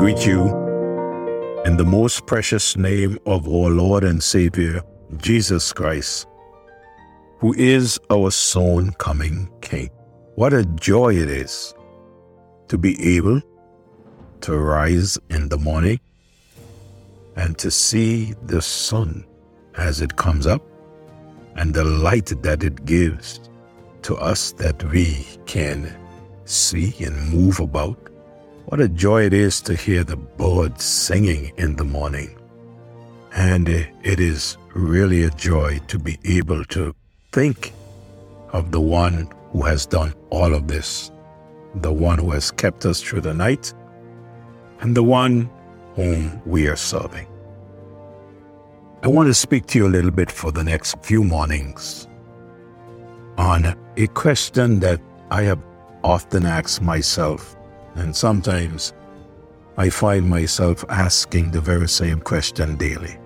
greet you in the most precious name of our Lord and Savior, Jesus Christ, who is our soon coming King. What a joy it is to be able to rise in the morning and to see the sun as it comes up and the light that it gives to us that we can see and move about. What a joy it is to hear the birds singing in the morning. And it is really a joy to be able to think of the one who has done all of this, the one who has kept us through the night, and the one whom we are serving. I want to speak to you a little bit for the next few mornings on a question that I have often asked myself, and sometimes I find myself asking the very same question daily.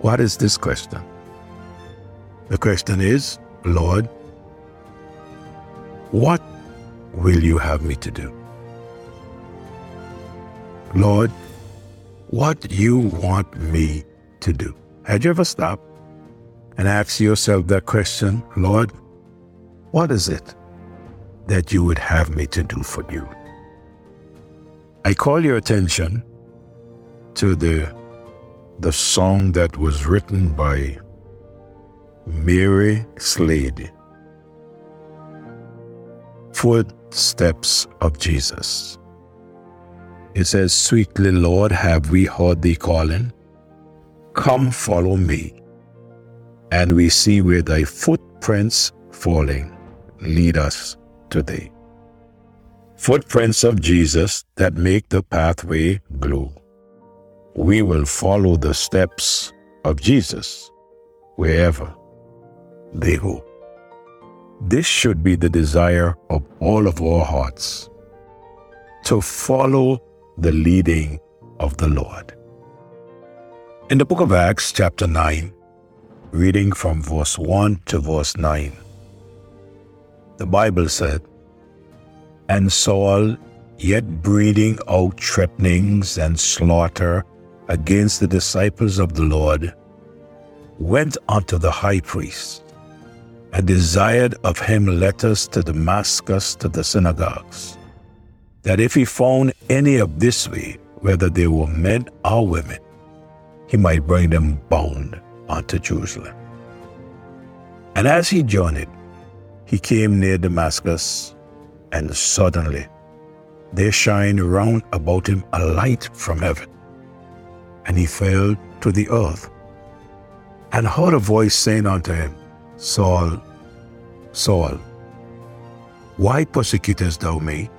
What is this question? The question is, Lord, what will you have me to do? Lord, what you want me to do? Had you ever stopped and asked yourself that question, Lord, what is it that you would have me to do for you? I call your attention to the the song that was written by Mary Slade. Footsteps of Jesus. It says, Sweetly, Lord, have we heard thee calling? Come follow me. And we see where thy footprints falling lead us to thee. Footprints of Jesus that make the pathway glow. We will follow the steps of Jesus wherever they go. This should be the desire of all of our hearts to follow the leading of the Lord. In the book of Acts, chapter 9, reading from verse 1 to verse 9, the Bible said, And Saul, yet breathing out threatenings and slaughter against the disciples of the Lord, went unto the high priest and desired of him letters to Damascus to the synagogues, that if he found any of this way, whether they were men or women, he might bring them bound unto Jerusalem. And as he journeyed, he came near Damascus, and suddenly there shined round about him a light from heaven. And he fell to the earth, and heard a voice saying unto him, Saul, Saul, why persecutest thou me?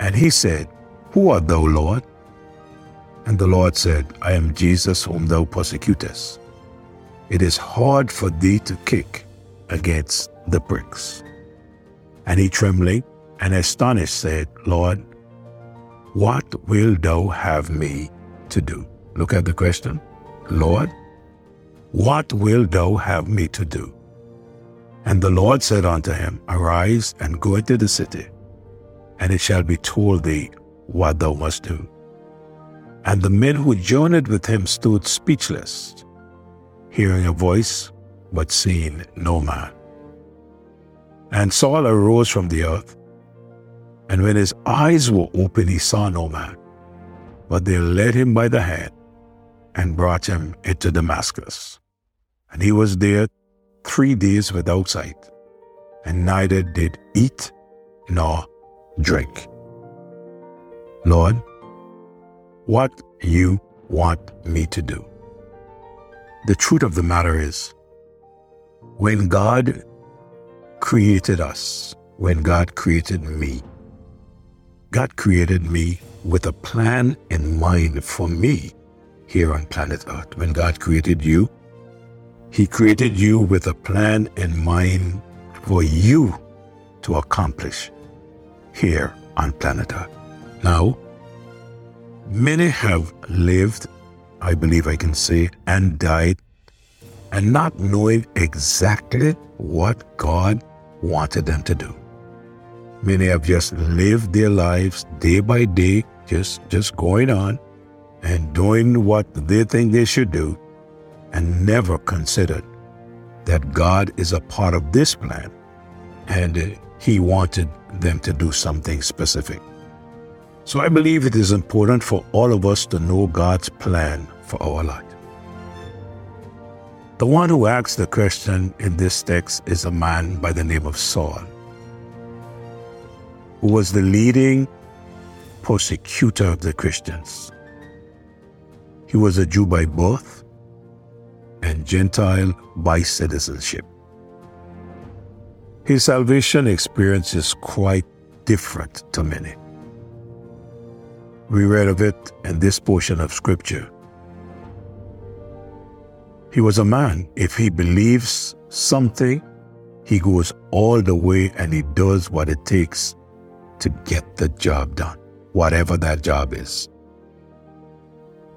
And he said, Who art thou, Lord? And the Lord said, I am Jesus whom thou persecutest. It is hard for thee to kick against the pricks. And he trembling and astonished said, Lord, what will thou have me to do? Look at the question. Lord, what will thou have me to do? And the Lord said unto him, Arise and go into the city, and it shall be told thee what thou must do. And the men who journeyed with him stood speechless, hearing a voice, but seeing no man. And Saul arose from the earth, and when his eyes were open, he saw no man. But they led him by the hand and brought him into Damascus. And he was there three days without sight, and neither did eat nor drink. Lord, what you want me to do. The truth of the matter is, when God created us, when God created me, God created me with a plan in mind for me here on planet Earth. When God created you, He created you with a plan in mind for you to accomplish here on planet Earth. Now, many have lived, I believe I can say, and died, and not knowing exactly what God wanted them to do. Many have just lived their lives day by day, just just going on and doing what they think they should do and never considered that God is a part of this plan and he wanted them to do something specific. So I believe it is important for all of us to know God's plan for our life. The one who asks the question in this text is a man by the name of Saul, who was the leading persecutor of the Christians. He was a Jew by birth and Gentile by citizenship. His salvation experience is quite different to many. We read of it in this portion of Scripture. He was a man, if he believes something, he goes all the way and he does what it takes to get the job done, whatever that job is.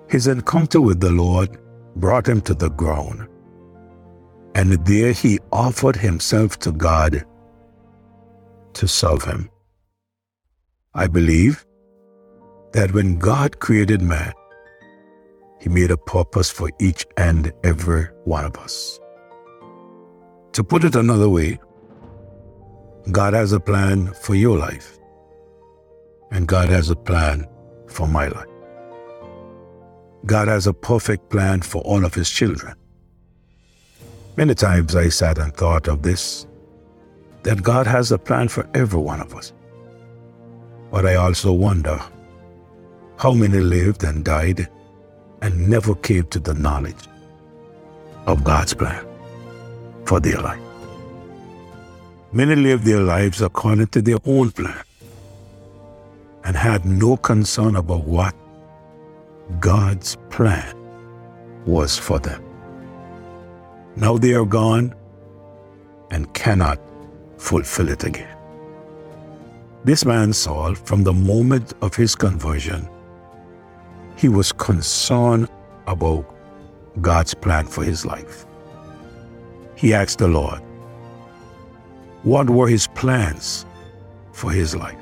His encounter with the Lord brought him to the ground, and there he offered himself to God to serve him. I believe that when God created man, he made a purpose for each and every one of us. To put it another way, God has a plan for your life, and God has a plan for my life. God has a perfect plan for all of His children. Many times I sat and thought of this that God has a plan for every one of us. But I also wonder how many lived and died and never came to the knowledge of God's plan for their life. Many lived their lives according to their own plan and had no concern about what God's plan was for them. Now they are gone and cannot fulfill it again. This man, Saul, from the moment of his conversion, he was concerned about God's plan for his life. He asked the Lord, what were his plans for his life?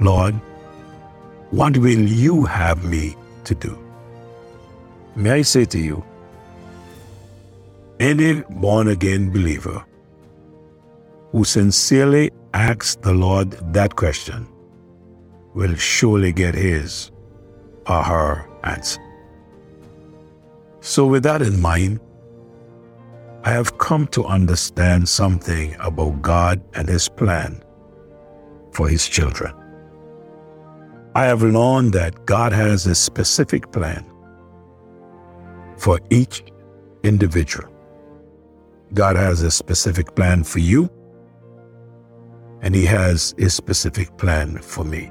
Lord, what will you have me to do? May I say to you, any born again believer who sincerely asks the Lord that question will surely get his or her answer. So, with that in mind, I have come to understand something about God and His plan for His children. I have learned that God has a specific plan for each individual. God has a specific plan for you, and He has a specific plan for me.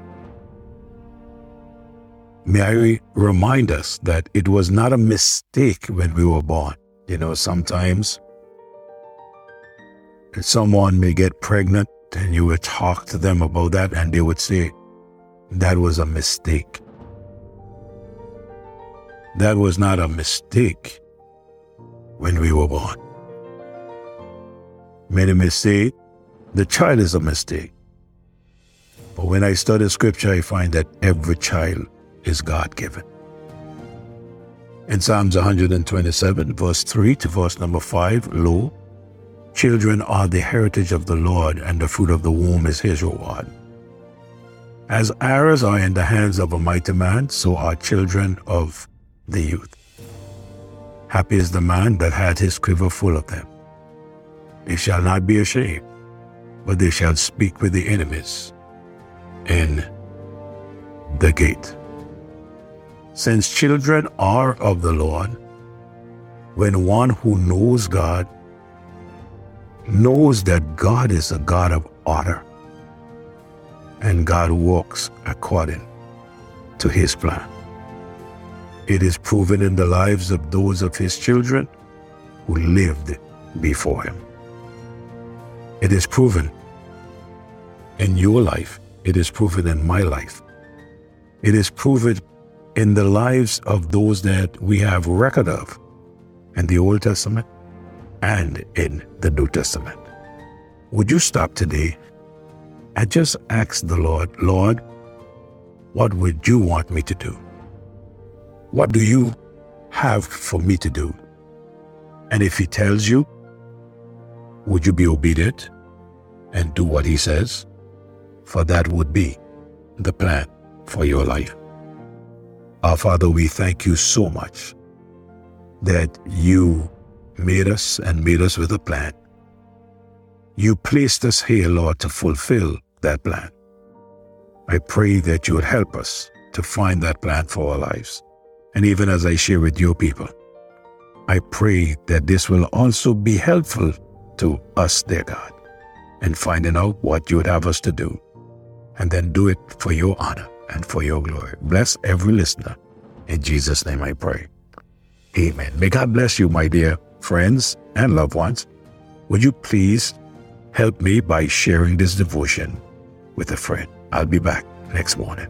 May I remind us that it was not a mistake when we were born. You know, sometimes someone may get pregnant and you would talk to them about that and they would say, that was a mistake. That was not a mistake when we were born. Many may say the child is a mistake. But when I study scripture, I find that every child is God given. In Psalms 127, verse 3 to verse number 5, lo, children are the heritage of the Lord, and the fruit of the womb is his reward. As arrows are in the hands of a mighty man, so are children of the youth. Happy is the man that had his quiver full of them. They shall not be ashamed, but they shall speak with the enemies in the gate. Since children are of the Lord, when one who knows God knows that God is a God of order, and God walks according to his plan. It is proven in the lives of those of his children who lived before him. It is proven in your life. It is proven in my life. It is proven in the lives of those that we have record of in the Old Testament and in the New Testament. Would you stop today I just asked the Lord, Lord, What would you want me to do? What do you have for me to do? And if He tells you, would you be obedient and do what He says? For that would be the plan for your life. Our Father, we thank you so much that you made us and made us with a plan. You placed us here, Lord, to fulfill that plan. I pray that you would help us to find that plan for our lives. And even as I share with your people, I pray that this will also be helpful to us, dear God, in finding out what you would have us to do, and then do it for your honor and for your glory. Bless every listener. In Jesus' name I pray. Amen. May God bless you, my dear friends and loved ones. Would you please help me by sharing this devotion with a friend? I'll be back next morning.